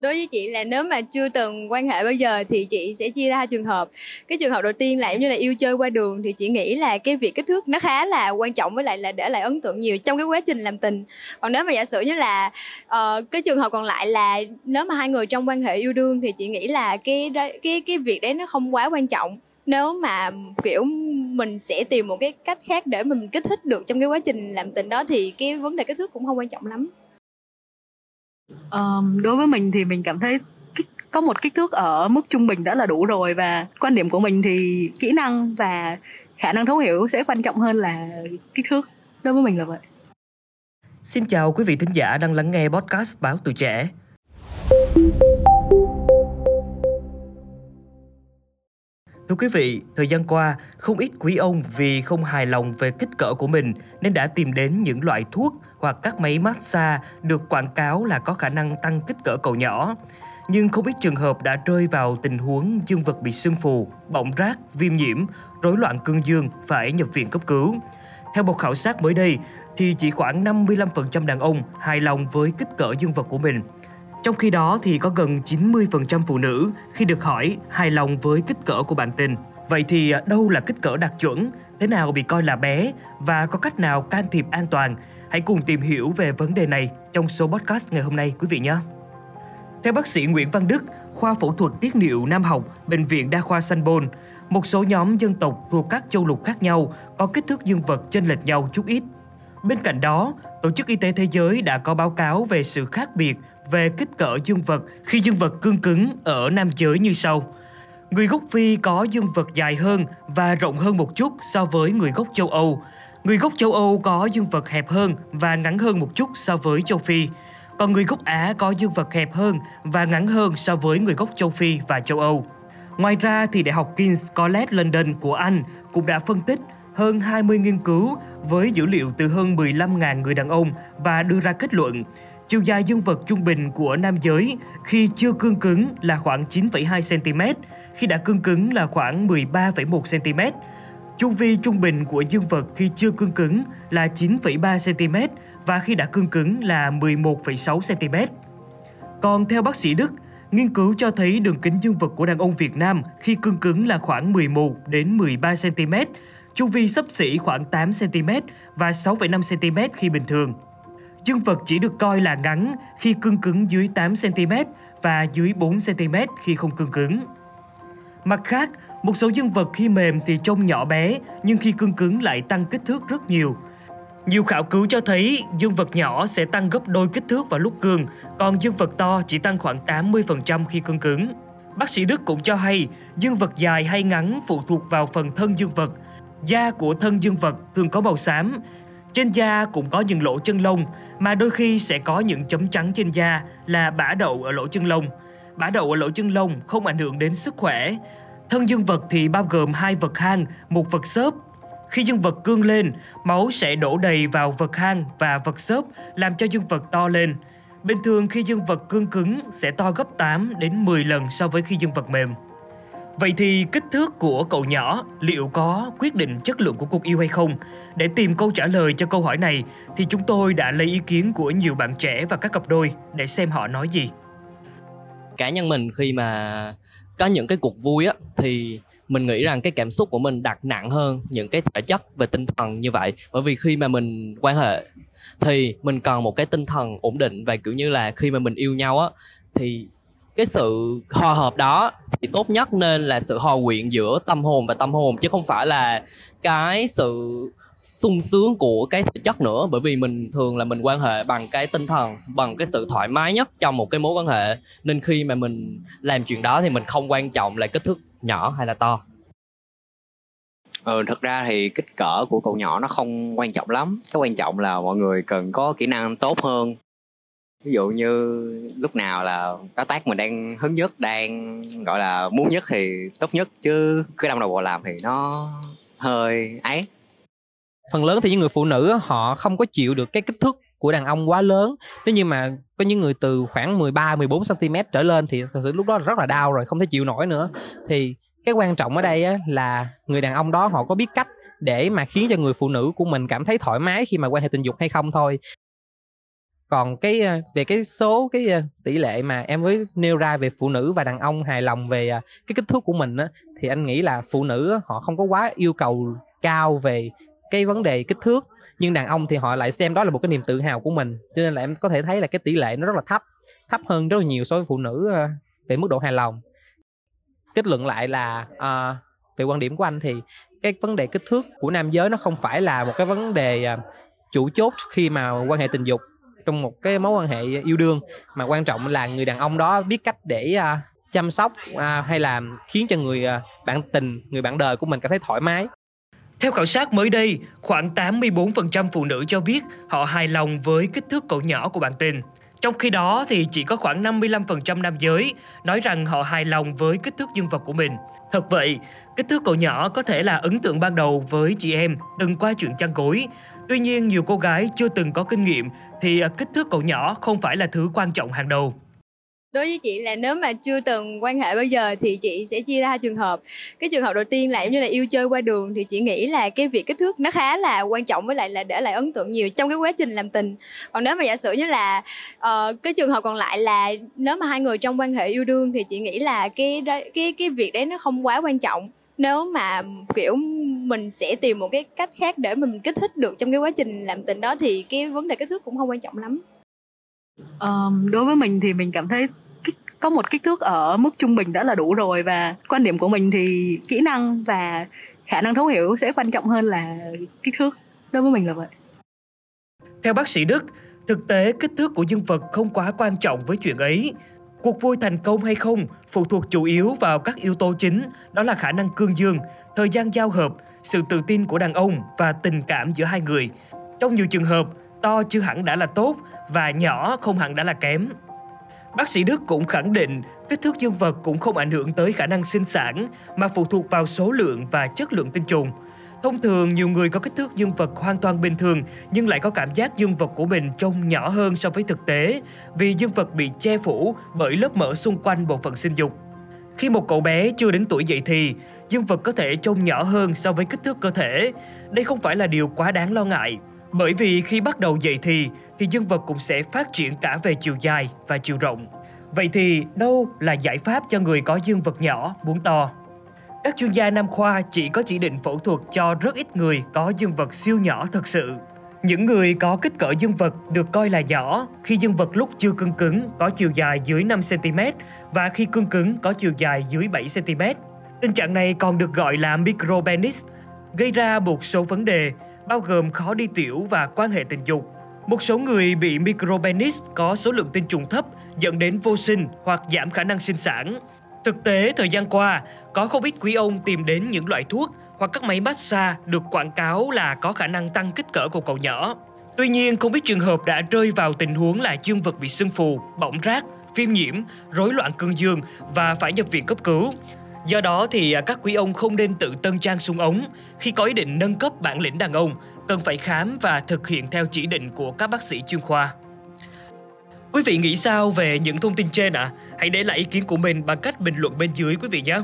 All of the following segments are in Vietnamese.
đối với chị là nếu mà chưa từng quan hệ bao giờ thì chị sẽ chia ra trường hợp. Cái trường hợp đầu tiên là giống như là yêu chơi qua đường thì chị nghĩ là cái việc kích thước nó khá là quan trọng với lại là để lại ấn tượng nhiều trong cái quá trình làm tình. Còn nếu mà giả sử như là uh, cái trường hợp còn lại là nếu mà hai người trong quan hệ yêu đương thì chị nghĩ là cái cái cái việc đấy nó không quá quan trọng. Nếu mà kiểu mình sẽ tìm một cái cách khác để mình kích thích được trong cái quá trình làm tình đó thì cái vấn đề kích thước cũng không quan trọng lắm um, đối với mình thì mình cảm thấy có một kích thước ở mức trung bình đã là đủ rồi và quan điểm của mình thì kỹ năng và khả năng thấu hiểu sẽ quan trọng hơn là kích thước đối với mình là vậy Xin chào quý vị thính giả đang lắng nghe podcast Báo Tuổi Trẻ. Thưa quý vị, thời gian qua, không ít quý ông vì không hài lòng về kích cỡ của mình nên đã tìm đến những loại thuốc hoặc các máy massage được quảng cáo là có khả năng tăng kích cỡ cầu nhỏ. Nhưng không ít trường hợp đã rơi vào tình huống dương vật bị sưng phù, bỏng rác, viêm nhiễm, rối loạn cương dương phải nhập viện cấp cứu. Theo một khảo sát mới đây, thì chỉ khoảng 55% đàn ông hài lòng với kích cỡ dương vật của mình – trong khi đó thì có gần 90% phụ nữ khi được hỏi hài lòng với kích cỡ của bạn tình. Vậy thì à, đâu là kích cỡ đạt chuẩn, thế nào bị coi là bé và có cách nào can thiệp an toàn? Hãy cùng tìm hiểu về vấn đề này trong số podcast ngày hôm nay quý vị nhé. Theo bác sĩ Nguyễn Văn Đức, khoa phẫu thuật tiết niệu Nam học, Bệnh viện Đa khoa Sanh Bôn, một số nhóm dân tộc thuộc các châu lục khác nhau có kích thước dương vật chênh lệch nhau chút ít. Bên cạnh đó, Tổ chức Y tế Thế giới đã có báo cáo về sự khác biệt về kích cỡ dương vật khi dương vật cương cứng ở nam giới như sau. Người gốc Phi có dương vật dài hơn và rộng hơn một chút so với người gốc châu Âu. Người gốc châu Âu có dương vật hẹp hơn và ngắn hơn một chút so với châu Phi. Còn người gốc Á có dương vật hẹp hơn và ngắn hơn so với người gốc châu Phi và châu Âu. Ngoài ra thì Đại học King's College London của Anh cũng đã phân tích hơn 20 nghiên cứu với dữ liệu từ hơn 15.000 người đàn ông và đưa ra kết luận chiều dài dương vật trung bình của nam giới khi chưa cương cứng là khoảng 9,2 cm, khi đã cương cứng là khoảng 13,1 cm. Chu vi trung bình của dương vật khi chưa cương cứng là 9,3 cm và khi đã cương cứng là 11,6 cm. Còn theo bác sĩ Đức, nghiên cứu cho thấy đường kính dương vật của đàn ông Việt Nam khi cương cứng là khoảng 11 đến 13 cm, chu vi sấp xỉ khoảng 8 cm và 6,5 cm khi bình thường. Dương vật chỉ được coi là ngắn khi cương cứng dưới 8 cm và dưới 4 cm khi không cương cứng. Mặt khác, một số dương vật khi mềm thì trông nhỏ bé nhưng khi cương cứng lại tăng kích thước rất nhiều. Nhiều khảo cứu cho thấy dương vật nhỏ sẽ tăng gấp đôi kích thước vào lúc cương, còn dương vật to chỉ tăng khoảng 80% khi cương cứng. Bác sĩ Đức cũng cho hay, dương vật dài hay ngắn phụ thuộc vào phần thân dương vật. Da của thân dương vật thường có màu xám, trên da cũng có những lỗ chân lông mà đôi khi sẽ có những chấm trắng trên da là bã đậu ở lỗ chân lông. Bã đậu ở lỗ chân lông không ảnh hưởng đến sức khỏe. Thân dương vật thì bao gồm hai vật hang, một vật xốp. Khi dương vật cương lên, máu sẽ đổ đầy vào vật hang và vật xốp làm cho dương vật to lên. Bình thường khi dương vật cương cứng sẽ to gấp 8 đến 10 lần so với khi dương vật mềm. Vậy thì kích thước của cậu nhỏ liệu có quyết định chất lượng của cuộc yêu hay không? Để tìm câu trả lời cho câu hỏi này, thì chúng tôi đã lấy ý kiến của nhiều bạn trẻ và các cặp đôi để xem họ nói gì. Cá nhân mình khi mà có những cái cuộc vui á, thì mình nghĩ rằng cái cảm xúc của mình đặt nặng hơn những cái thể chất về tinh thần như vậy bởi vì khi mà mình quan hệ, thì mình cần một cái tinh thần ổn định và kiểu như là khi mà mình yêu nhau á, thì cái sự hòa hợp đó thì tốt nhất nên là sự hòa quyện giữa tâm hồn và tâm hồn, chứ không phải là cái sự sung sướng của cái thể chất nữa. Bởi vì mình thường là mình quan hệ bằng cái tinh thần, bằng cái sự thoải mái nhất trong một cái mối quan hệ. Nên khi mà mình làm chuyện đó thì mình không quan trọng là kích thước nhỏ hay là to. Ừ thật ra thì kích cỡ của cậu nhỏ nó không quan trọng lắm. Cái quan trọng là mọi người cần có kỹ năng tốt hơn ví dụ như lúc nào là đối tác mình đang hứng nhất đang gọi là muốn nhất thì tốt nhất chứ cứ đâm đầu vào làm thì nó hơi ấy phần lớn thì những người phụ nữ họ không có chịu được cái kích thước của đàn ông quá lớn. Nếu như mà có những người từ khoảng 13 14 cm trở lên thì thật sự lúc đó rất là đau rồi không thể chịu nổi nữa. Thì cái quan trọng ở đây á, là người đàn ông đó họ có biết cách để mà khiến cho người phụ nữ của mình cảm thấy thoải mái khi mà quan hệ tình dục hay không thôi còn cái ờ, về cái số cái ờ, tỷ lệ mà em mới nêu ra về phụ nữ và đàn ông hài lòng về ờ, cái kích thước của mình á thì anh nghĩ là phụ nữ họ không có quá yêu cầu cao về cái vấn đề kích thước nhưng đàn ông thì họ lại xem đó là một cái niềm tự hào của mình cho nên là em có thể thấy là cái tỷ lệ nó rất là thấp thấp hơn rất là nhiều so với phụ nữ về mức độ hài lòng. Kết luận lại là uh, về quan điểm của anh thì cái vấn đề kích thước của nam giới nó không phải là một cái vấn đề chủ chốt khi mà quan hệ tình dục trong một cái mối quan hệ yêu đương mà quan trọng là người đàn ông đó biết cách để uh, chăm sóc uh, hay là khiến cho người uh, bạn tình người bạn đời của mình cảm thấy thoải mái theo khảo sát mới đây, khoảng 84% phụ nữ cho biết họ hài lòng với kích thước cổ nhỏ của bạn tình. Trong khi đó thì chỉ có khoảng 55% nam giới nói rằng họ hài lòng với kích thước dương vật của mình. Thật vậy, kích thước cậu nhỏ có thể là ấn tượng ban đầu với chị em từng qua chuyện chăn gối. Tuy nhiên, nhiều cô gái chưa từng có kinh nghiệm thì kích thước cậu nhỏ không phải là thứ quan trọng hàng đầu đối với chị là nếu mà chưa từng quan hệ bao giờ thì chị sẽ chia ra hai trường hợp. Cái trường hợp đầu tiên là giống như là yêu chơi qua đường thì chị nghĩ là cái việc kích thước nó khá là quan trọng với lại là để lại ấn tượng nhiều trong cái quá trình làm tình. Còn nếu mà giả sử như là uh, cái trường hợp còn lại là nếu mà hai người trong quan hệ yêu đương thì chị nghĩ là cái cái cái việc đấy nó không quá quan trọng. Nếu mà kiểu mình sẽ tìm một cái cách khác để mình kích thích được trong cái quá trình làm tình đó thì cái vấn đề kích thước cũng không quan trọng lắm um, đối với mình thì mình cảm thấy có một kích thước ở mức trung bình đã là đủ rồi và quan điểm của mình thì kỹ năng và khả năng thấu hiểu sẽ quan trọng hơn là kích thước. Đối với mình là vậy. Theo bác sĩ Đức thực tế kích thước của dương vật không quá quan trọng với chuyện ấy. Cuộc vui thành công hay không phụ thuộc chủ yếu vào các yếu tố chính đó là khả năng cương dương thời gian giao hợp sự tự tin của đàn ông và tình cảm giữa hai người. Trong nhiều trường hợp to chưa hẳn đã là tốt và nhỏ không hẳn đã là kém. Bác sĩ Đức cũng khẳng định kích thước dương vật cũng không ảnh hưởng tới khả năng sinh sản mà phụ thuộc vào số lượng và chất lượng tinh trùng. Thông thường, nhiều người có kích thước dương vật hoàn toàn bình thường nhưng lại có cảm giác dương vật của mình trông nhỏ hơn so với thực tế vì dương vật bị che phủ bởi lớp mỡ xung quanh bộ phận sinh dục. Khi một cậu bé chưa đến tuổi dậy thì, dương vật có thể trông nhỏ hơn so với kích thước cơ thể. Đây không phải là điều quá đáng lo ngại bởi vì khi bắt đầu dậy thì, thì dương vật cũng sẽ phát triển cả về chiều dài và chiều rộng. Vậy thì đâu là giải pháp cho người có dương vật nhỏ muốn to? Các chuyên gia nam khoa chỉ có chỉ định phẫu thuật cho rất ít người có dương vật siêu nhỏ thật sự. Những người có kích cỡ dương vật được coi là nhỏ khi dương vật lúc chưa cương cứng có chiều dài dưới 5cm và khi cương cứng có chiều dài dưới 7cm. Tình trạng này còn được gọi là micropenis, gây ra một số vấn đề bao gồm khó đi tiểu và quan hệ tình dục. Một số người bị micropenis có số lượng tinh trùng thấp dẫn đến vô sinh hoặc giảm khả năng sinh sản. Thực tế, thời gian qua, có không ít quý ông tìm đến những loại thuốc hoặc các máy massage được quảng cáo là có khả năng tăng kích cỡ của cậu nhỏ. Tuy nhiên, không ít trường hợp đã rơi vào tình huống là dương vật bị sưng phù, bỏng rát, viêm nhiễm, rối loạn cương dương và phải nhập viện cấp cứu. Do đó thì à, các quý ông không nên tự tân trang súng ống. Khi có ý định nâng cấp bản lĩnh đàn ông, cần phải khám và thực hiện theo chỉ định của các bác sĩ chuyên khoa. Quý vị nghĩ sao về những thông tin trên ạ? À? Hãy để lại ý kiến của mình bằng cách bình luận bên dưới quý vị nhé.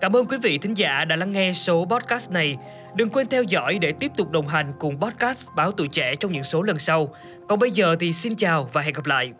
Cảm ơn quý vị thính giả đã lắng nghe số podcast này. Đừng quên theo dõi để tiếp tục đồng hành cùng podcast Báo Tuổi Trẻ trong những số lần sau. Còn bây giờ thì xin chào và hẹn gặp lại.